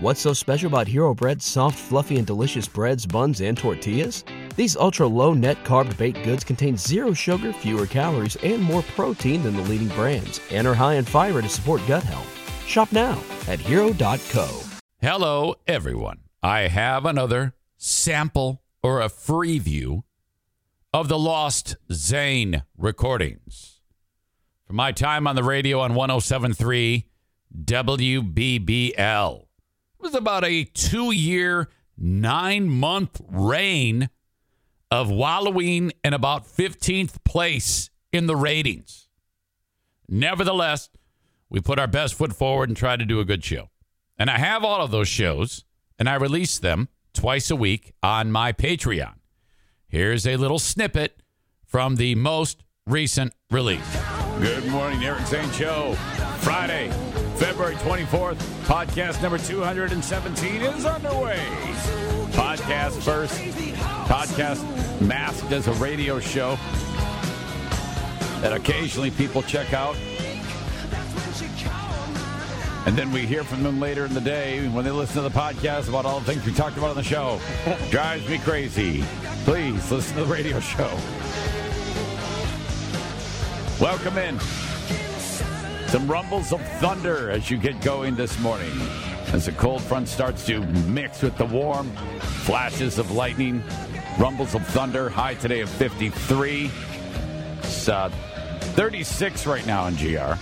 What's so special about Hero Bread's soft, fluffy, and delicious breads, buns, and tortillas? These ultra low net carb baked goods contain zero sugar, fewer calories, and more protein than the leading brands, and are high in fiber to support gut health. Shop now at hero.co. Hello, everyone. I have another sample or a free view of the Lost Zane recordings. From my time on the radio on 1073 WBBL. It was about a two year, nine month reign of wallowing in about 15th place in the ratings. Nevertheless, we put our best foot forward and tried to do a good show. And I have all of those shows, and I release them twice a week on my Patreon. Here's a little snippet from the most recent release. Good morning, Eric Zane Show. Friday, February 24th, podcast number 217 is underway. Podcast first, podcast masked as a radio show that occasionally people check out. And then we hear from them later in the day when they listen to the podcast about all the things we talked about on the show. Drives me crazy. Please listen to the radio show. Welcome in. Some rumbles of thunder as you get going this morning. As the cold front starts to mix with the warm, flashes of lightning, rumbles of thunder. High today of 53. It's uh, 36 right now in GR.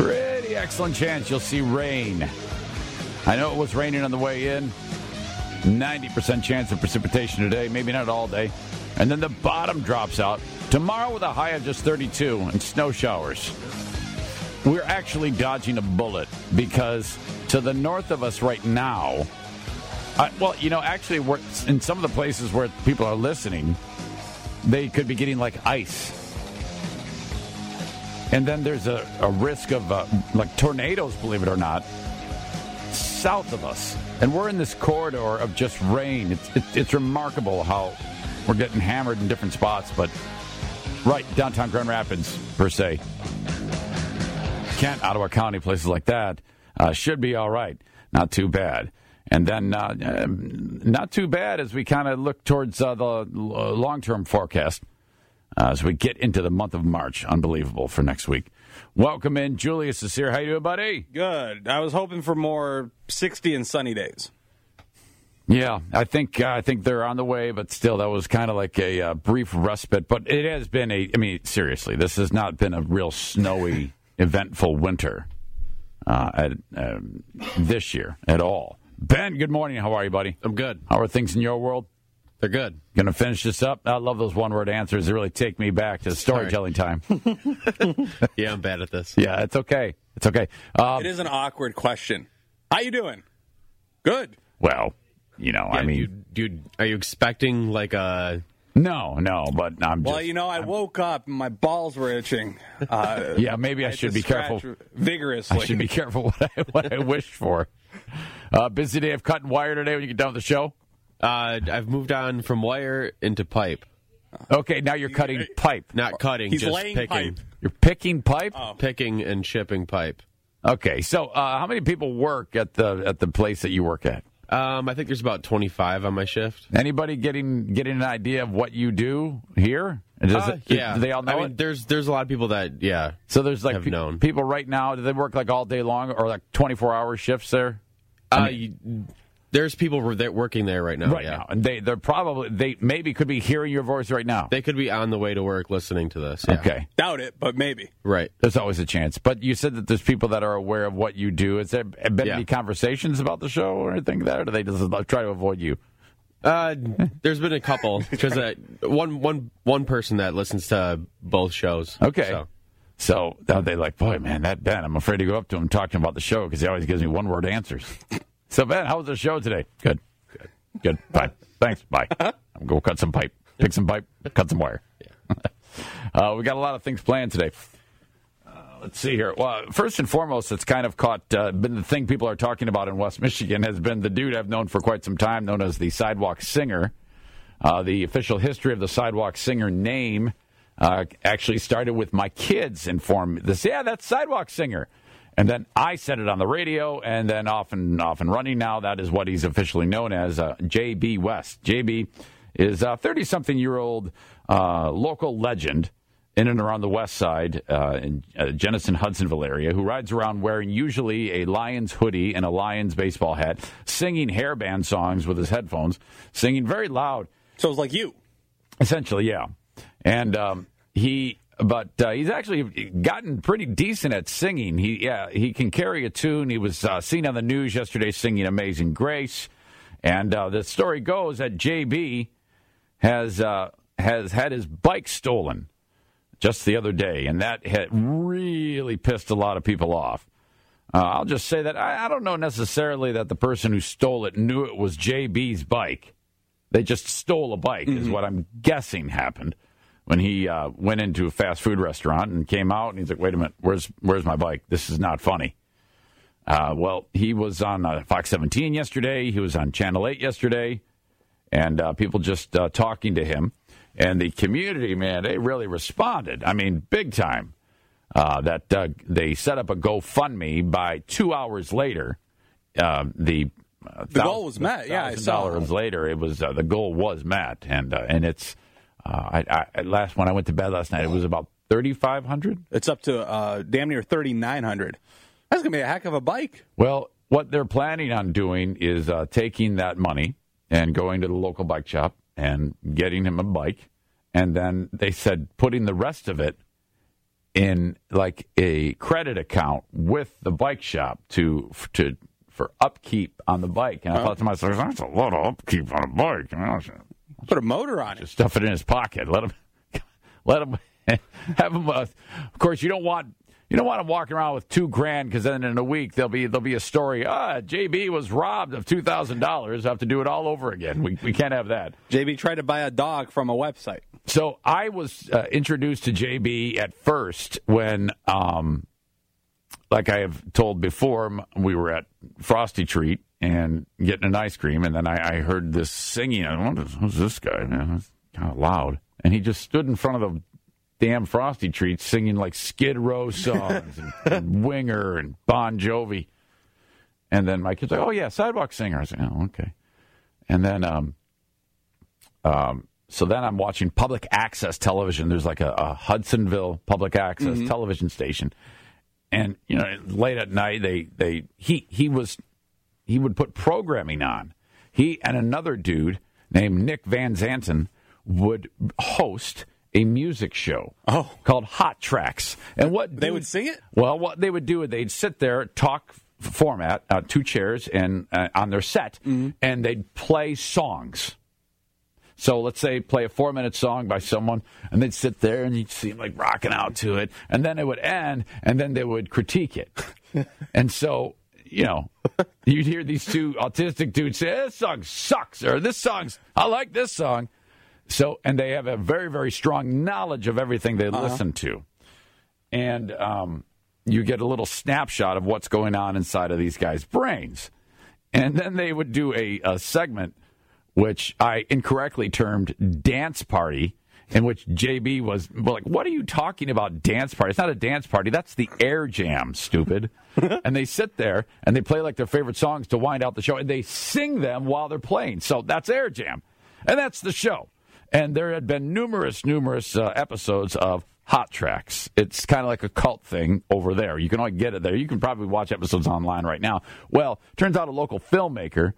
Pretty excellent chance you'll see rain. I know it was raining on the way in. 90% chance of precipitation today, maybe not all day. And then the bottom drops out. Tomorrow with a high of just 32 and snow showers. We're actually dodging a bullet because to the north of us right now, uh, well, you know, actually, we're, in some of the places where people are listening, they could be getting like ice. And then there's a, a risk of uh, like tornadoes, believe it or not, south of us. And we're in this corridor of just rain. It's, it's, it's remarkable how we're getting hammered in different spots, but right downtown Grand Rapids, per se. Kent, Ottawa County, places like that uh, should be all right. Not too bad. And then uh, um, not too bad as we kind of look towards uh, the long term forecast uh, as we get into the month of March. Unbelievable for next week. Welcome in. Julius is here. How you doing, buddy? Good. I was hoping for more 60 and sunny days. Yeah, I think uh, I think they're on the way, but still, that was kind of like a uh, brief respite. But it has been a. I mean, seriously, this has not been a real snowy, eventful winter uh, at, um, this year at all. Ben, good morning. How are you, buddy? I'm good. How are things in your world? They're good. Going to finish this up. I love those one-word answers. They really take me back to storytelling time. yeah, I'm bad at this. Yeah, it's okay. It's okay. Um, it is an awkward question. How you doing? Good. Well, you know, Yeah, I mean, you, you, are you expecting like a? no, no, but I'm Well, just. you know, I woke up and my balls were itching. Uh, yeah, maybe I had should be careful. Vigorously. I should be careful what I, what I wish for. Uh, busy day of cutting wire today when you get done with the show. Uh, I've moved on from wire into pipe. Okay, now you're cutting pipe. Not cutting, He's just laying picking, pipe. You're picking pipe. picking and shipping pipe. Okay, so uh, how many people work at the at the place that you work at? Um, I think there's about 25 on my shift. Anybody getting getting an idea of what you do here? Uh, it- yeah, do they all know I mean, it? there's there's a lot of people that yeah. So there's like pe- known. people right now. Do they work like all day long or like 24 hour shifts there? Uh, you, there's people that working there right now. right yeah. now, and they they're probably they maybe could be hearing your voice right now. They could be on the way to work listening to this. yeah. Okay, Doubt it, but maybe. Right. there's always a chance. But you said that there's people that are aware of what you do. Has there been Yeah. any conversations about the show or anything like that, or do they just try to avoid you? Uh, there's been a couple because uh, one one one person that listens to both shows. Okay. So, So now they like, boy, man, that Ben, I'm afraid to go up to him talking about the show because he always gives me one word answers. so Ben, how was the show today? Good, good, good. Fine, thanks. Bye. I'm gonna go cut some pipe, pick some pipe, cut some wire. uh, we got a lot of things planned today. Uh, let's see here. Well, first and foremost, it's kind of caught uh, been the thing people are talking about in West Michigan has been the dude I've known for quite some time, known as the Sidewalk Singer. Uh, the official history of the Sidewalk Singer name uh, actually started with my kids informed me this. Yeah, that's Sidewalk Singer. And then I said it on the radio, and then off and off and running now. That is what he's officially known as, uh, JB West. JB is a 30 something year old uh, local legend in and around the west side uh, in uh, Jenison Hudsonville area who rides around wearing usually a Lions hoodie and a Lions baseball hat, singing hairband songs with his headphones, singing very loud. So it's like you. Essentially, yeah. And um, he but uh, he's actually gotten pretty decent at singing. He yeah he can carry a tune. He was uh, seen on the news yesterday singing "Amazing Grace," and uh, the story goes that JB has uh, has had his bike stolen just the other day, and that had really pissed a lot of people off. Uh, I'll just say that I, I don't know necessarily that the person who stole it knew it was JB's bike. They just stole a bike, mm-hmm. is what I'm guessing happened when he uh, went into a fast food restaurant and came out and he's like, "Wait a minute, where's where's my bike? This is not funny." Uh, well, he was on uh, Fox 17 yesterday. He was on Channel 8 yesterday, and uh, people just uh, talking to him. And the community, man, they really responded. I mean, big time. Uh, that they set up a GoFundMe by two hours later. the the goal was met. Yeah, I saw. dollars later, it was the goal was met, and and it's uh, I, I, last when I went to bed last night, it was about thirty five hundred. It's up to uh, damn near thirty nine hundred. That's gonna be a heck of a bike. Well, what they're planning on doing is uh, taking that money and going to the local bike shop and getting him a bike, and then they said putting the rest of it in like a credit account with the bike shop to to for upkeep on the bike. And I thought to myself, that's a lot of upkeep on a bike. Put a motor on it. Just stuff it in his pocket. Let him, let him have him. Uh, of course, you don't want you don't want him walking around with two grand because then in a week there'll be there'll be a story. Ah, JB was robbed of two thousand dollars. Have to do it all over again. We we can't have that. JB tried to buy a dog from a website. So I was uh, introduced to JB at first when, um, like I have told before, we were at Frosty Treat and getting an ice cream, and then I, I heard this singing. I wonder who's this guy, man? It's kind of loud. And he just stood in front of the damn Frosty Treats singing like Skid Row songs and, and, Winger and Bon Jovi. And then my kid's like, "Oh yeah, sidewalk singer." I said, "Oh okay." And then, um, um, so then I'm watching public access television. There's like a, a Hudsonville public access mm-hmm. television station, and you know, late at night they they he he was he would put programming on. He and another dude named Nick Van Zanten would host a music show oh. called Hot Tracks. And what they dude, would sing it? Well, what they would do is they'd sit there, talk format, uh, two chairs, and uh, on their set, mm-hmm. and they'd play songs. So let's say play a four minute song by someone, and they'd sit there and you'd see them like rocking out to it, and then it would end, and then they would critique it. and so you know, you'd hear these two autistic dudes say, "This song sucks," or "This song's I like this song." So, and they have a very, very strong knowledge of everything they uh-huh. listen to, and um, you get a little snapshot of what's going on inside of these guys' brains, and then they would do a, a segment which I incorrectly termed "dance party." in which JB was like, "What are you talking about? Dance party? It's not a dance party. That's the air jam, stupid." and they sit there and they play like their favorite songs to wind out the show, and they sing them while they're playing. So that's air jam, and that's the show. And there had been numerous, numerous uh, episodes of Hot Tracks. It's kind of like a cult thing over there. You can only get it there. You can probably watch episodes online right now. Well, turns out a local filmmaker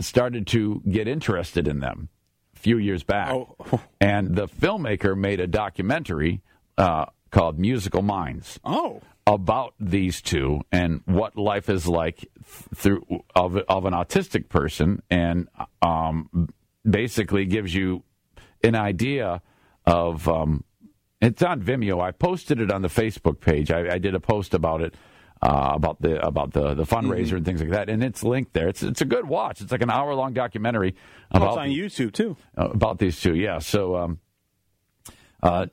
started to get interested in them a few years back. Oh. and the filmmaker made a documentary uh, called Musical Minds. Oh. About these two and what life is like through of, of an autistic person, and um, basically gives you an idea of. Um, it's on Vimeo. I posted it on the Facebook page. I, I did a post about it uh, about the about the the fundraiser mm-hmm. and things like that, and it's linked there. It's it's a good watch. It's like an hour long documentary about oh, on YouTube too uh, about these two. Yeah, so. Um, uh,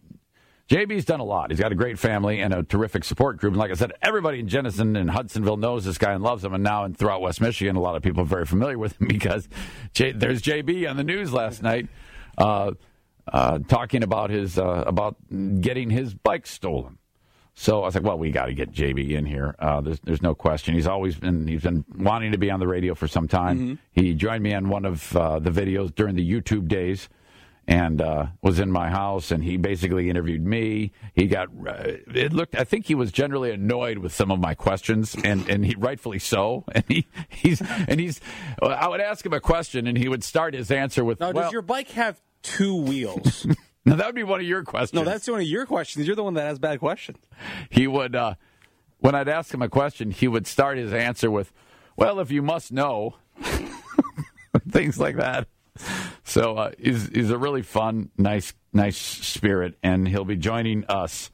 JB's done a lot. He's got a great family and a terrific support group. And like I said, everybody in Jenison and Hudsonville knows this guy and loves him. And now and throughout West Michigan, a lot of people are very familiar with him because J- there's JB on the news last night uh, uh, talking about his uh, about getting his bike stolen. So I was like, well, we got to get JB in here. Uh, there's, there's no question. He's always been he's been wanting to be on the radio for some time. He joined me on one of uh, the videos during the YouTube days, and uh, was in my house. And he basically interviewed me. He got uh, it looked. I think he was generally annoyed with some of my questions, and and he rightfully so. And he he's and he's. I would ask him a question, and he would start his answer with, Now, well, does your bike have two wheels? now that would be one of your questions. no, that's one of your questions. You're the one that has bad questions. he would uh, when I'd ask him a question, he would start his answer with, "Well, if you must know," things like that. So uh, he's he's a really fun, nice, nice spirit, and he'll be joining us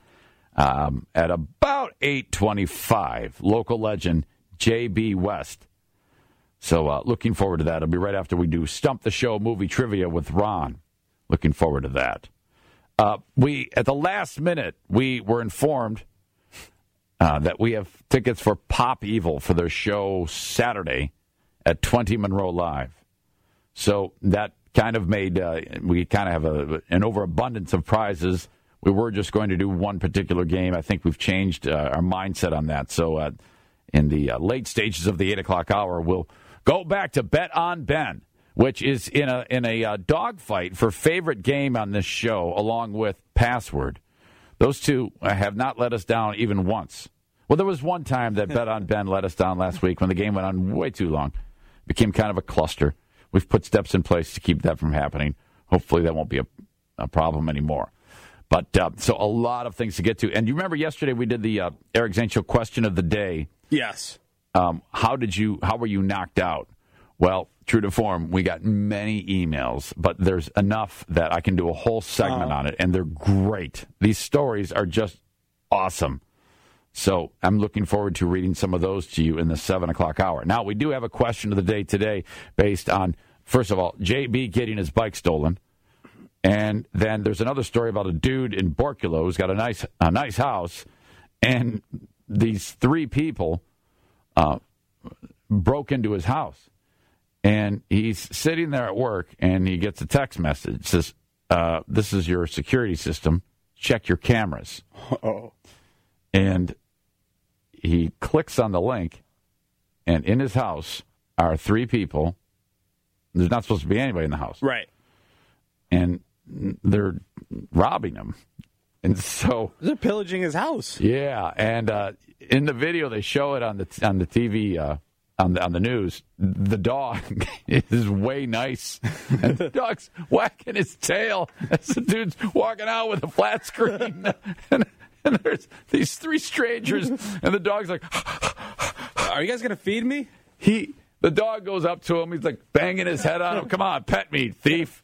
um, at about eight twenty-five. Local legend JB West. So uh, looking forward to that. It'll be right after we do Stump the Show movie trivia with Ron. Looking forward to that. Uh, we at the last minute we were informed uh, that we have tickets for Pop Evil for their show Saturday at 20 Monroe Live. So that kind of made uh, we kind of have a, an overabundance of prizes. We were just going to do one particular game. I think we've changed uh, our mindset on that. So uh, in the uh, late stages of the eight o'clock hour, we'll go back to Bet on Ben, which is in a in a uh, dogfight for favorite game on this show, along with Password. Those two uh, have not let us down even once. Well, there was one time that Bet on Ben let us down last week when the game went on way too long. It became kind of a cluster. We've put steps in place to keep that from happening. Hopefully, that won't be a, a problem anymore. But uh, so a lot of things to get to. And you remember yesterday we did the uh, Eric Zane Show question of the day. Yes. Um, how did you? How were you knocked out? Well, true to form, we got many emails, but there's enough that I can do a whole segment on it, and they're great. These stories are just awesome. So I'm looking forward to reading some of those to you in the seven o'clock hour. Now we do have a question of the day today, based on first of all JB getting his bike stolen, and then there's another story about a dude in Borculo who's got a nice a nice house, and these three people uh, broke into his house, and he's sitting there at work, and he gets a text message it says, uh, "This is your security system. Check your cameras." Oh. and he clicks on the link, and in his house are three people. There's not supposed to be anybody in the house, Right. and they're robbing him. And so, They're pillaging his house. yeah, and uh, in the video they show it on the on the TV uh, on the on the news. The dog is way nice, and the dog's whacking his tail as the dude's walking out with a flat screen, and, and there's these three strangers, and the dog's like. Are you guys going to feed me? he the dog goes up to him. He's like banging his head on him. Come on, pet me, thief.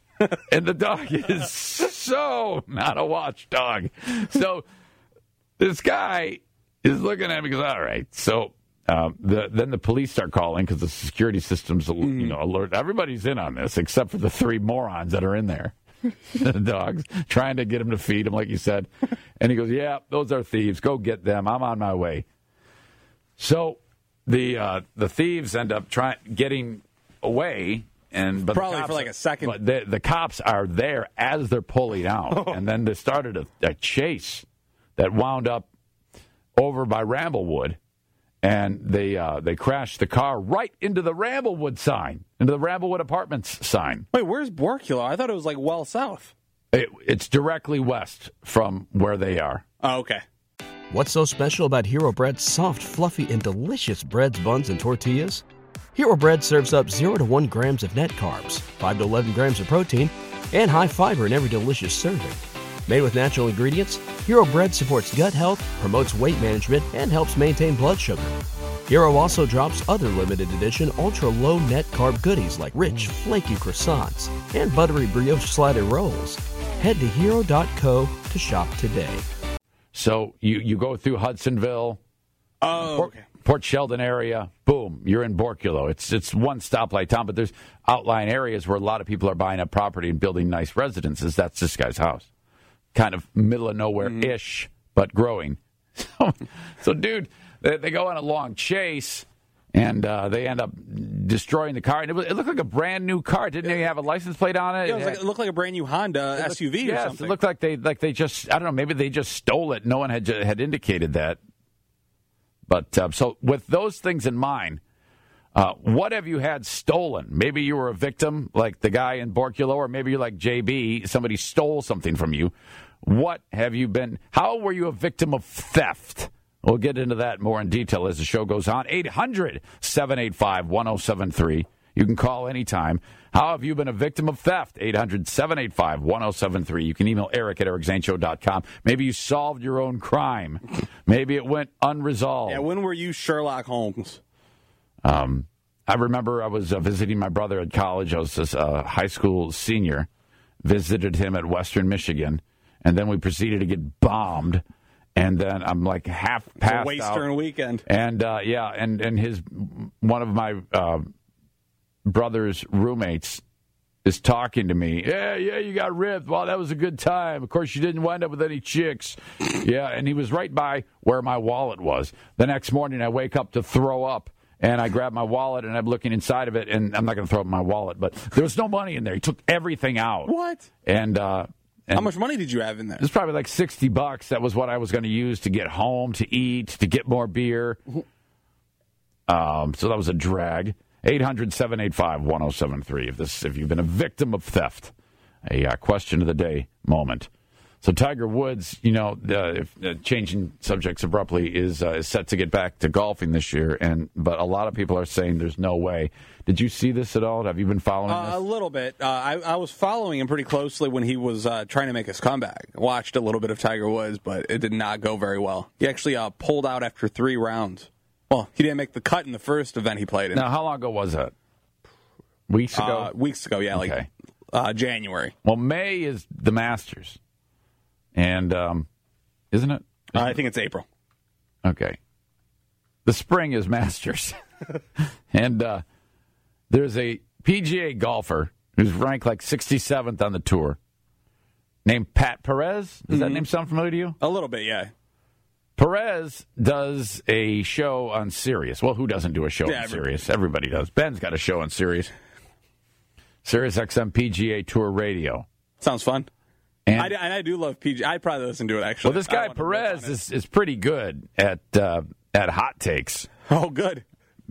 And the dog is so not a watchdog. So this guy is looking at me. Goes, "All right." So um, the, then the police start calling because the security systems, you know, alert. Everybody's in on this except for the three morons that are in there. the dogs trying to get him to feed him, like you said. And he goes, "Yeah, those are thieves. Go get them. I'm on my way." So the uh, the thieves end up trying getting away, and but Probably for like a second. But the, the cops are there as they're pulling out, and then they started a, a chase that wound up over by Ramblewood, and they uh, they crashed the car right into the Ramblewood sign, into the Ramblewood Apartments sign. Wait, where's Borculo? I thought it was like well south. It, it's directly west from where they are. Oh, okay. What's so special about Hero Bread's soft, fluffy, and delicious breads, buns, and tortillas? Hero Bread serves up 0 to 1 grams of net carbs, 5 to 11 grams of protein, and high fiber in every delicious serving. Made with natural ingredients, Hero Bread supports gut health, promotes weight management, and helps maintain blood sugar. Hero also drops other limited edition ultra low net carb goodies like rich, flaky croissants and buttery brioche slider rolls. Head to hero.co to shop today. So you, you go through Hudsonville, Oh, Port, okay. Port Sheldon area, boom, you're in Borculo. It's it's one stoplight town, but there's outlying areas where a lot of people are buying up property and building nice residences. That's this guy's house, kind of middle of nowhere ish, but growing. So, so dude, they, they go on a long chase, and uh, they end up destroying the car, and it, was, it looked like a brand new car. Didn't they have a license plate on it? Yeah, it, like, it looked like a brand new Honda SUV or yes, something. it looked like they like they just I don't know maybe they just stole it. No one had had indicated that. But uh, so with those things in mind, uh, what have you had stolen? Maybe you were a victim, like the guy in Borculo, or maybe you're like JB. Somebody stole something from you. What have you been? How were you a victim of theft? We'll get into that more in detail as the show goes on. 800 785 1073. You can call anytime. How have you been a victim of theft? 800 785 1073. You can email eric at ericzaneshow.com. Maybe you solved your own crime. Maybe it went unresolved. yeah, when were you Sherlock Holmes? Um, I remember I was uh, visiting my brother at college. I was a uh, high school senior. Visited him at Western Michigan, and then we proceeded to get bombed. And then I'm like half passed Western out. weekend. And uh, yeah, and and his one of my uh, brother's roommates is talking to me. Yeah, yeah, you got ripped. Well, that was a good time. Of course, you didn't wind up with any chicks. Yeah, and he was right by where my wallet was. The next morning, I wake up to throw up. And I grabbed my wallet and I'm looking inside of it, and I'm not going to throw up my wallet, but there was no money in there. He took everything out. What? And, uh, and How much money did you have in there? it was probably like 60 bucks. That was what I was going to use to get home, to eat, to get more beer. Um, so that was a drag. 800 785 1073 if this if you've been a victim of theft. A uh, question of the day moment. So Tiger Woods, you know, uh, if, uh, changing subjects abruptly, is uh, is set to get back to golfing this year, and but a lot of people are saying there's no way. Did you see this at all? Have you been following Uh, a little bit. Uh, I, I was following him pretty closely when he was uh, trying to make his comeback. Watched a little bit of Tiger Woods, but it did not go very well. He actually uh, pulled out after three rounds. Well, he didn't make the cut in the first event he played in. Now, how long ago was that? Weeks ago. uh, weeks ago, yeah, like Okay. uh, January. Well, May is the Masters, and um, isn't it? Uh, I think it's April. Okay. The spring is Masters, and uh, there's a PGA golfer who's ranked like 67th on the tour, named Pat Perez. Does that name sound familiar to you? A little bit, yeah. Perez does a show on Sirius. Well, who doesn't do a show Yeah, on everybody. Sirius? Everybody does. Ben's got a show on Sirius. Sirius XM PGA Tour Radio. Sounds fun. And I, and I do love PG. I'd probably listen to it actually. Well, this guy want to riff Perez on it. is, is pretty good at uh, at hot takes. Oh, good.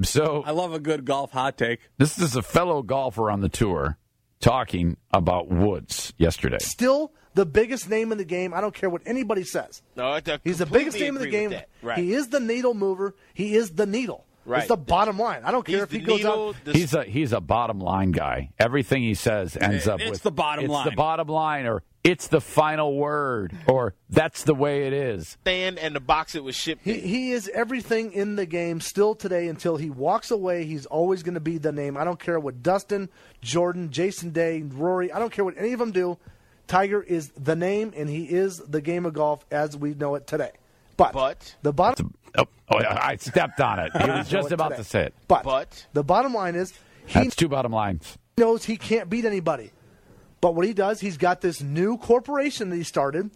So I love a good golf hot take. this is a fellow golfer on the tour talking about Woods yesterday. Still the biggest name in the game. I don't care what anybody says. No, He's the biggest name in the game. Right. He is the needle mover. He is the needle. Right. It's the bottom line. I don't care He's if he goes needle, out. the He's a he's a bottom line guy. Everything he says ends up It's with the bottom it's line. the bottom line, or it's the final word, or that's the way it is. stand and the box it was shipped. He, he is everything in the game still today until he walks away. He's always going to be the name. I don't care what Dustin, Jordan, Jason Day, Rory, I don't care what any of them do. Tiger is the name, and he is the game of golf as we know it today. But, But- the bottom Oh, oh, I stepped on it. He was just about today. to say it. But, But- the bottom line is he That's two bottom lines. knows he can't beat anybody. But what he does, he's got this new corporation that he started,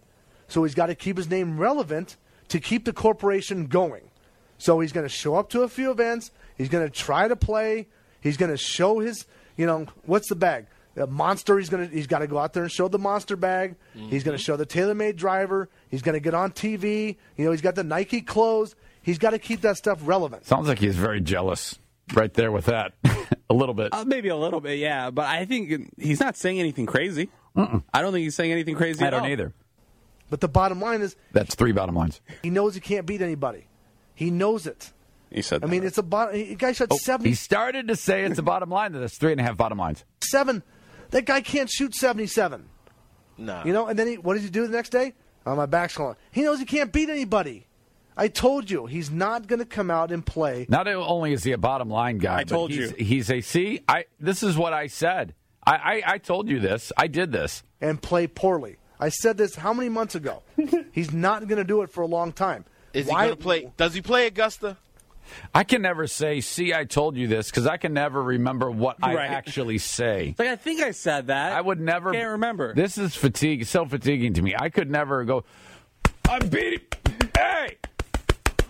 so he's got to keep his name relevant to keep the corporation going. So he's going to show up to a few events. He's going to try to play. He's going to show his, you know, what's the bag? The monster. He's going to. He's got to go out there and show the monster bag. He's going to mm-hmm. show the TaylorMade driver. He's going to get on TV. You know, he's got the Nike clothes. He's got to keep that stuff relevant. Sounds like he's very jealous right there with that. a little bit. Uh, maybe a little bit, yeah. But I think he's not saying anything crazy. I don't think he's saying anything crazy. I at don't all. either. But the bottom line is, That's three bottom lines. he knows he can't beat anybody. He knows it. He said. I mean, that. it's a bottom. The guy shot Oh, seventy he started to say it's a bottom line. That's three and a half bottom lines. seven. That guy can't shoot 77. No. You know, and then he, what does he do the next day? Oh, my back's going. He knows he can't beat anybody. I told you, he's not going to come out and play. Not only is he a bottom line guy, I told but he's, you. he's a see. I this is what I said. I, I I told you this. I did this. and play poorly. I said this how many months ago? He's not going to do it for a long time. Is he going to play? Does he play Augusta? I can never say, "See, I told you this," because I can never remember what I Right. actually say. Like I think I said that. I would never. Can't remember. This is fatigue. So fatiguing to me. I could never go. I'm beating. Hey,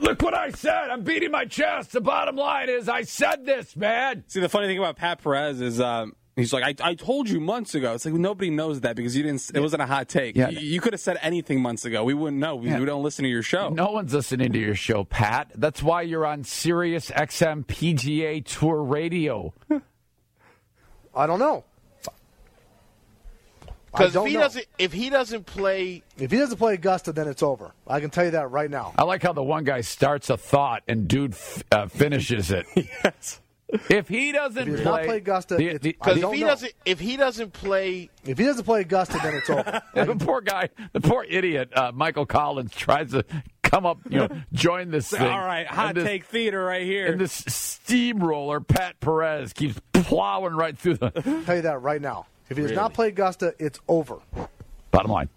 Look what I said. I'm beating my chest. The bottom line is I said this, man. See, the funny thing about Pat Perez is um, he's like, I, I told you months ago. It's like nobody knows that because you didn't. It wasn't a hot take. Yeah. You, you could have said anything months ago. We wouldn't know. We, Yeah. we don't listen to your show. No one's listening to your show, Pat. That's why you're on Sirius XM PGA Tour Radio. I don't know. I Because if he know. doesn't, if he doesn't play, If he doesn't play Augusta, then it's over. I can tell you that right now. I like how the one guy starts a thought and dude f- uh, finishes it. yes. If he doesn't If he play, not play Augusta, the, it's- the- I because if he know. doesn't, if he doesn't play, If he doesn't play Augusta, then it's over. the poor guy, the poor idiot, uh, Michael Collins tries to come up, you know, join this thing. All right, hot this- take theater right here. And this steamroller, Pat Perez, keeps plowing right through the tell you that right now. If he does not play Augusta, it's over. bottom line.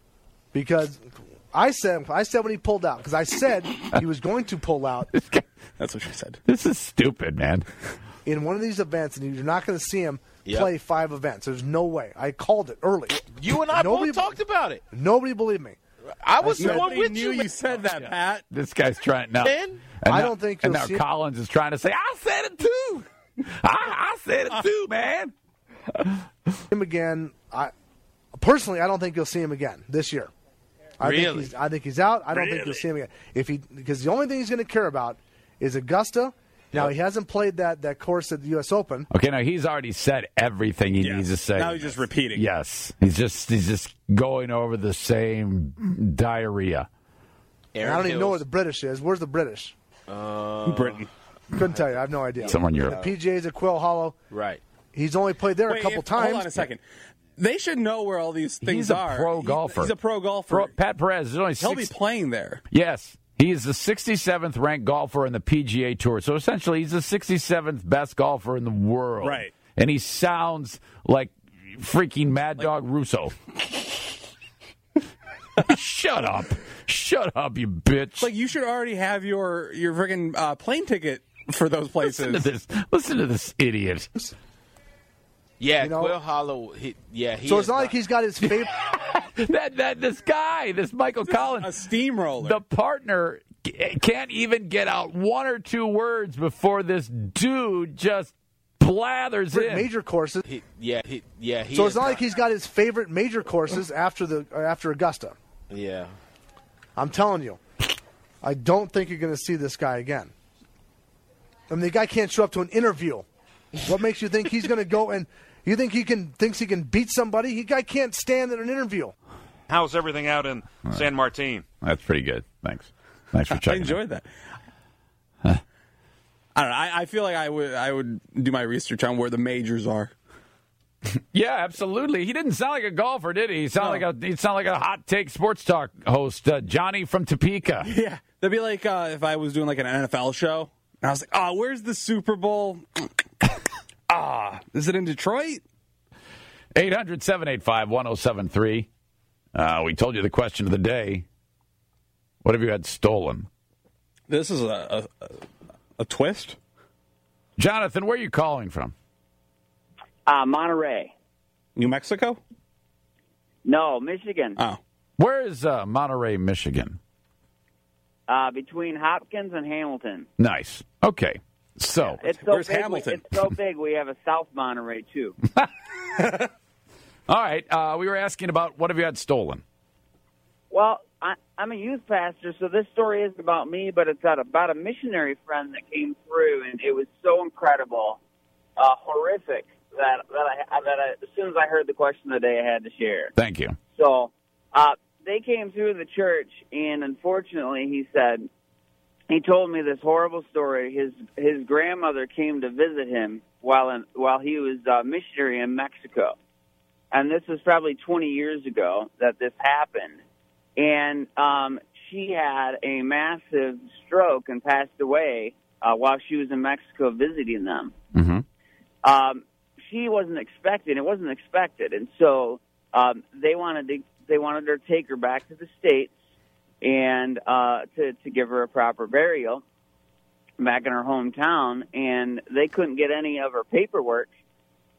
Because I said I said when he pulled out because I said he was going to pull out That's what she said. This is stupid, man. in one of these events, and you're not going to see him Yep. play five events. There's no way. I called it early. you and I Nobody- both talked about it. Nobody believed me. I was the one with knew you. you said oh, that, Pat. This guy's trying now. Ben? and I now- don't think And you'll now see- Collins is trying to say, "I said it too. I, I said it uh, too, man." Him again. I personally, I don't think you'll see him again this year. I think Really? he's, I think he's out. I don't think you'll see him again. If he because the only thing he's going to care about is Augusta. Now he hasn't played that that course at the U.S. Open. Okay, now he's already said everything he Yes. needs to say. Now he's just repeating. Yes, he's just he's just going over the same diarrhea. And I don't even know where the British is. Where's the British? Uh, Britain. Couldn't tell you. I have no idea. Somewhere in Europe. The PGA's at Quail Hollow. Right. He's only played there Wait, a couple if- times. Hold on a second. They should know where all these things are. He's a are. pro He- golfer. he's a pro golfer. Pro- Pat Perez is only He'll be playing there. Yes, he is the 67th ranked golfer in the PGA Tour. So essentially, he's the 67th best golfer in the world. Right. And he sounds like freaking Mad Dog Russo. Shut up. Shut up, you bitch. Like you should already have your your friggin' uh, plane ticket for those places. Listen to places. this. Listen to this idiot. Yeah, You know- Quail Hollow. He, yeah, he so it's not like he's got his favorite. That that this guy, this Michael A Collins, a steamroller. the partner can't even get out one or two words before this dude just blathers in. major courses. He, yeah, he, yeah. He So it's not like he's got his favorite major courses after the uh, after Augusta. Yeah. I'm telling you, I don't think you're going to see this guy again. I mean, the guy can't show up to an interview. What makes you think he's going to go and you think he can thinks he can beat somebody? He guy can't stand in an interview. How's everything out in San Martin? That's pretty good. Thanks. Thanks for I checking. enjoyed that. I don't know. I, I feel like I would I would do my research on where the majors are. Yeah, absolutely. He didn't sound like a golfer, did he? He sounded like a he sounded like a hot take sports talk host, uh, Johnny from Topeka. Yeah, that'd be like uh, if I was doing like an NFL show, and I was like, "Oh, where's the Super Bowl? Ah, is it in Detroit?" 800 785 1073. Uh, We told you the question of the day. What have you had stolen? This is a a, a twist. Jonathan, where are you calling from? Uh, Monterey. New Mexico. No, Michigan. Oh, Where is uh, Monterey, Michigan? Uh, between Hopkins and Hamilton. Nice. Okay. So, It's so Where's big. we- Hamilton? It's so big. We have a South Monterey too. all right. Uh, we were asking about what have you had stolen? well, I, I'm a youth pastor, so this story isn't about me, but it's about, a missionary friend that came through, and it was so incredible, uh, horrific that that I that I, as soon as I heard the question of the day, I had to share. Thank you. So uh, they came through the church, and unfortunately, he said he told me this horrible story. His his grandmother came to visit him while in, while he was uh, missionary in Mexico, and this was probably 20 years ago that this happened. And um, she had a massive stroke and passed away uh, while she was in Mexico visiting them hmm um, she wasn't expecting. It wasn't expected, and so um, they wanted to they wanted her to take her back to the states and uh, to to give her a proper burial back in her hometown. And they couldn't get any of her paperwork,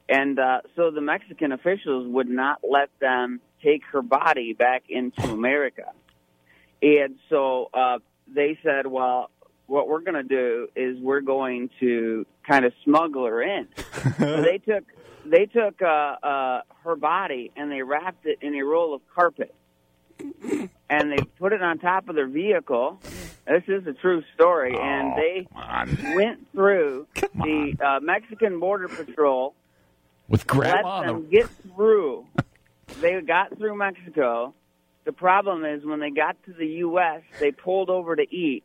and uh, so the Mexican officials would not let them take her body back into America. And so uh, they said, well, what we're going to do is we're going to kind of smuggle her in. so they took they took uh, uh, her body and they wrapped it in a roll of carpet, and they put it on top of their vehicle. This is a true story, and they went through the uh, Mexican border patrol With grandma let them the get through. They got through Mexico. The problem is when they got to the U.S., they pulled over to eat,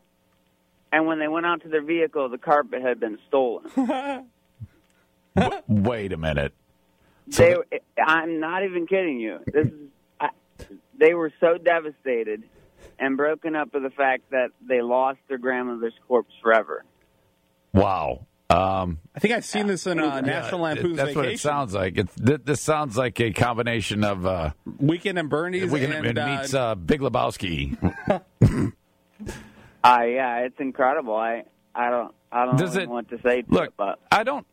and when they went out to their vehicle, the carpet had been stolen. Wait a minute. they, I'm not even kidding you. This is, I, they were so devastated and broken up with the fact that they lost their grandmother's corpse forever. Wow. Um, I think I've seen this in uh, National yeah, Lampoon's That's Vacation. what it sounds like. It's, th- this sounds like a combination of uh, Weekend and Bernie's Weekend and, it uh, meets uh, Big Lebowski. Uh, yeah, it's incredible. I, I don't, I don't Does know it- what to say to Look, it, but I don't,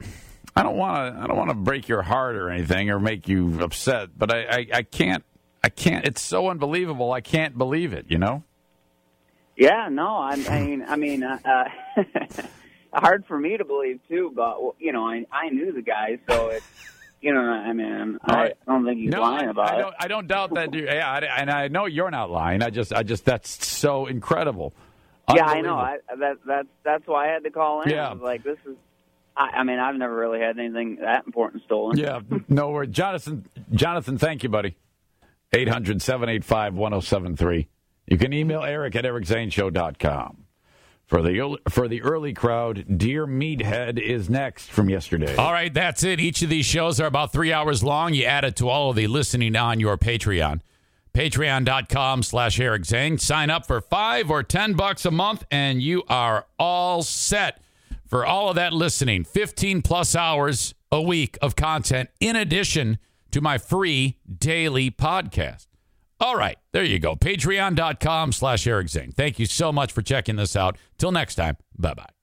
I don't want to, I don't want to break your heart or anything or make you upset, but I, I, I can't, I can't. It's so unbelievable. I can't believe it. You know. Yeah, no, I, I mean, I mean, uh, uh, hard for me to believe too. But you know, I I knew the guy, so it's you know, I mean, I don't think he's No, lying about I it. don't, I don't doubt that. You, yeah, I, and I know you're not lying. I just, I just, that's so incredible. Yeah, I know. I, that that's that's why I had to call in. Yeah. I was like, this is. I, I mean, I've never really had anything that important stolen. Yeah, no worries. Jonathan, Jonathan, thank you, buddy. 800 785 1073. You can email Eric at ericzaneshow.com. For the, for the early crowd, Dear Meathead is next from yesterday. All right, that's it. Each of these shows are about three hours long. You add it to all of the listening on your Patreon. Patreon.com slash Eric Zane. Sign up for five or ten bucks a month, and you are all set for all of that listening. 15 plus hours a week of content in addition to my free daily podcast. All right, there you go. Patreon.com slash Eric Zane. Thank you so much for checking this out. Till next time, bye bye.